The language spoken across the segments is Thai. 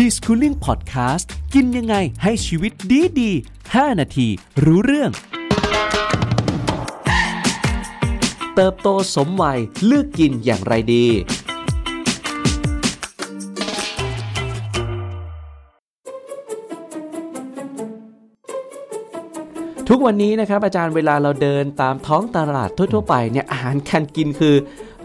ดีสคูลิ่งพอดแคสต์กินยังไงให้ชีวิตดีดี5นาที รู้เรื่อง เติบโตสมวัยเลือกกินอย่างไรดี ทุกวันนี้นะครับอาจารย์เวลาเราเดินตามท้องตลาดทั่ว ๆ ไปเนี่ยอาหารการกินคือ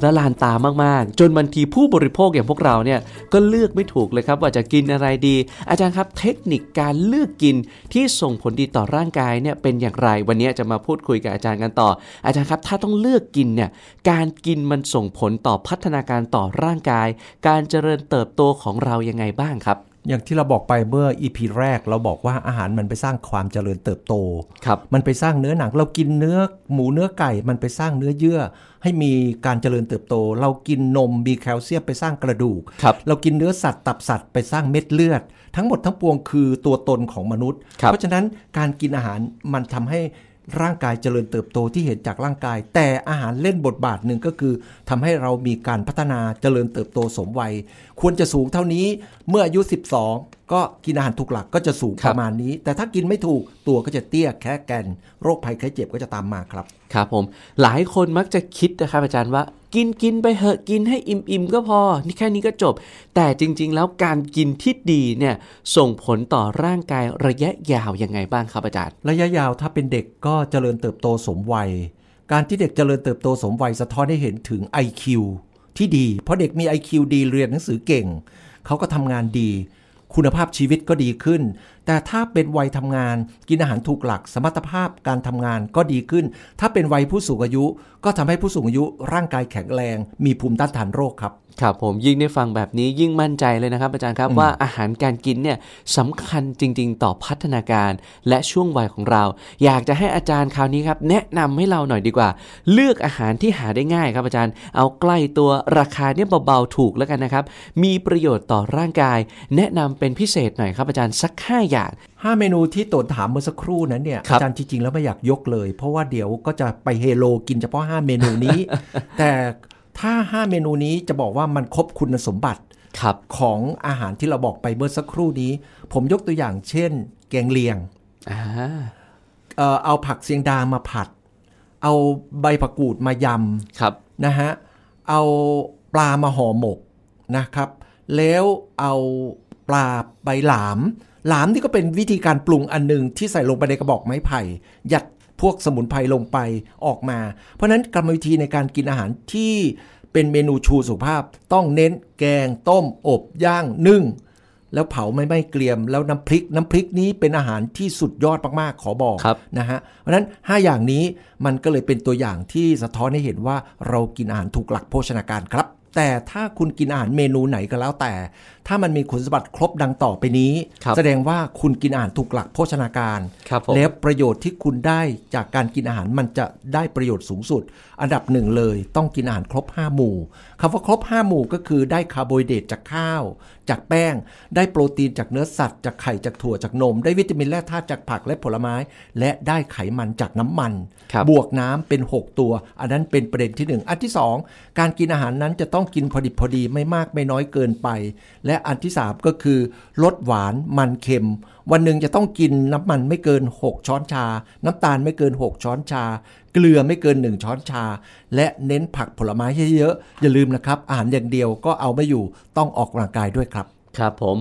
ละลานตามากๆ จนบางทีผู้บริโภคอย่างพวกเราเนี่ยก็เลือกไม่ถูกเลยครับ ว่าจะกินอะไรดี อาจารย์ครับเทคนิคการเลือกกินที่ส่งผลดีต่อร่างกายเนี่ยเป็นอย่างไร วันนี้จะมาพูดคุยกับอาจารย์กันต่อ อาจารย์ครับถ้าต้องเลือกกินเนี่ยการกินมันส่งผลต่อพัฒนาการต่อร่างกาย การเจริญเติบโตของเรายังไงบ้างครับ อย่างที่เราบอกไปเมื่อ EP แรกเราบอกว่าอาหารมันไปสร้างความเจริญเติบโตครับมันไปสร้างเนื้อหนัง เรากินเนื้อหมูเนื้อไก่ มันไปสร้างเนื้อเยื่อ ให้มีการเจริญเติบโต เรากินนมมีแคลเซียมไปสร้างกระดูกครับเรากินเนื้อสัตว์ตับสัตว์ไปสร้างเม็ดเลือด ทั้งหมดทั้งปวงคือตัวตนของมนุษย์ครับเพราะฉะนั้นการกินอาหารมันทำให้ ร่างกายเจริญเติบโตที่เห็นจากร่างกาย แต่อาหารเล่นบทบาทหนึ่งก็คือทำให้เรามีการพัฒนาเจริญเติบโตสมวัย ควรจะสูงเท่านี้เมื่ออายุ 12 ก็กินอาหารถูกหลักก็จะสูงครัปบระมาณนี้ แต่ถ้ากินไม่ถูกตัวก็จะเตี้ยแค่แกนโรคภัยไข้เจ็บก็จะตามมาครับ ครับผมหลายคนมักจะคิดนะครับอาจารย์ว่า กินกินไปเหอะกินให้อิ่มอิ่มๆก็พอ นี่แค่นี้ก็จบ แต่จริง ๆ แล้วการกินที่ดีเนี่ยส่งผลต่อร่างกายระยะยาวยังไงบ้างครับอาจารย์ ระยะยาวถ้าเป็นเด็กก็เจริญเติบโตสมวัย การที่เด็กเจริญเติบโตสมวัยสะท้อนให้เห็นถึง IQ ที่ดี เพราะเด็กมี IQ ดีเรียนหนังสือเก่ง เขาก็ทำงานดี คุณภาพชีวิตก็ดีขึ้น แต่ถ้าเป็นวัยทำงาน กินอาหารถูกหลัก สมรรถภาพการทำงานก็ดีขึ้น ถ้าเป็นวัยผู้สูงอายุ ก็ทำให้ผู้สูงอายุร่างกายแข็งแรง มีภูมิต้านทานโรคครับครับผมยิ่งได้ฟังแบบนี้ยิ่งมั่นใจเลยนะครับ อาจารย์ครับว่าอาหารการกินเนี่ยสำคัญจริง ๆ ต่อพัฒนาการและช่วงวัยของเรา อยากจะให้อาจารย์คราวนี้ครับ แนะนำให้เราหน่อยดีกว่า เลือกอาหารที่หาได้ง่ายครับอาจารย์ เอาใกล้ตัวราคาเนี่ยเบาๆถูกแล้วกันนะครับ มีประโยชน์ต่อร่างกาย แนะนำเป็นพิเศษหน่อยครับอาจารย์สักห้าอย่าง5เมนูที่ตนถามเมื่อสักครู่นั้นเนี่ยครับอาจารย์จริงๆแล้วไม่อยากยกเลย เพราะว่าเดี๋ยวก็จะไปเฮโลกินเฉพาะ 5 เมนูนี้ แต่ ถ้า 5 เมนูนี้จะบอกว่ามันครบคุณสมบัติครับของอาหารที่เราบอกไปเมื่อสักครู่นี้ ผมยกตัวอย่างเช่น แกงเลียงอ่าเอ่อเอาผักเสียงดามาผัด เอาใบผักกูดมายครับำนะฮะเอาปลามาห่อหมกนะครับ แล้วเอาปลาใบหลาม หลามนี่ก็เป็นวิธีการปรุงอันหนึ่งที่ใส่ลงไปในกระบอกไม้ไผ่ ยัด พวกสมุนไพรลงไปออกมา เพราะฉะนั้นกรรมวิธีในการกินอาหารที่เป็นเมนูชูสุขภาพ ต้องเน้นแกงต้ม อบย่างนึ่ง แล้วเผาไม่ไหม้เกรียม แล้วน้ำพริก น้ำพริกนี้เป็นอาหารที่สุดยอดมากๆ ขอบอกครับนะฮะเพราะฉะนั้น 5 อย่างนี้มันก็เลยเป็นตัวอย่างที่สะท้อนให้เห็นว่าเรากินอาหารถูกหลักโภชนาการครับ แต่ถ้าคุณกินอาหารเมนูไหนก็แล้วแต่ ถ้ามันมีคุณสมบัติครบดังต่อไปนี้ครับแสดงว่าคุณกินอาหารถูกหลักโภชนาการครับผมแล้วประโยชน์ที่คุณได้จากการกินอาหารมันจะได้ประโยชน์สูงสุด อันดับหนึ่งเลยต้องกินอาหารครบ 5 หมู่คำว่าครบ 5 หมู่ก็คือได้คาร์โบไฮเดรตจากข้าว จากแป้ง ได้โปรตีนจากเนื้อสัตว์ จากไข่จากถั่วจากนม ได้วิตามินแร่ธาตุจากผักและผลไม้ และได้ไขมันจากน้ำมันครับบวกน้ำเป็น 6 ตัว อันนั้นเป็นประเด็นที่ 1 อันที่ 2 การกินอาหารนั้นจะต้ององกินพอดิบพอดีไม่มากไม่น้อยเกินไป และอันที่ 3 ก็คือลดหวานมันเค็ม วันหนึ่งจะต้องกินน้ำมันไม่เกิน 6 ช้อนชา น้ำตาลไม่เกิน 6 ช้อนชา เกลือไม่เกิน 1 ช้อนชา และเน้นผักผลไม้เยอะๆอย่าลืมนะครับ อาหารอย่างเดียวก็เอาไม่อยู่ต้องออกกำลังกายด้วยครับครับผม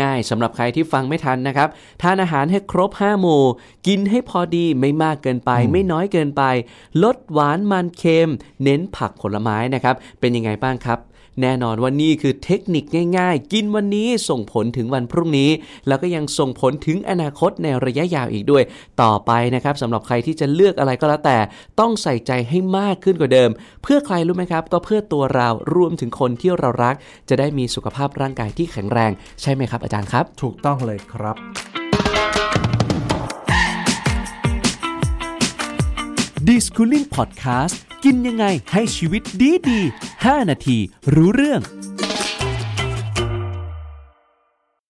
ง่ายๆสำหรับใครที่ฟังไม่ทันนะครับ ทานอาหารให้ครบ 5 หมู่ กินให้พอดีไม่มากเกินไป ไม่น้อยเกินไป ลดหวานมันเค็ม เน้นผักผลไม้นะครับ เป็นยังไงบ้างครับแน่นอนว่านี่คือเทคนิคง่ายๆ กินวันนี้ส่งผลถึงวันพรุ่งนี้ แล้วก็ยังส่งผลถึงอนาคตในระยะยาวอีกด้วย ต่อไปนะครับสำหรับใครที่จะเลือกอะไรก็แล้วแต่ ต้องใส่ใจให้มากขึ้นกว่าเดิม เพื่อใครรู้ไหมครับ ก็เพื่อตัวเรารวมถึงคนที่เรารัก จะได้มีสุขภาพร่างกายที่แข็งแรง ใช่ไหมครับอาจารย์ครับ ถูกต้องเลยครับดิสคูลิ่งพอดแคสต์กินยังไงให้ชีวิตดีดี 5 นาทีรู้เรื่อง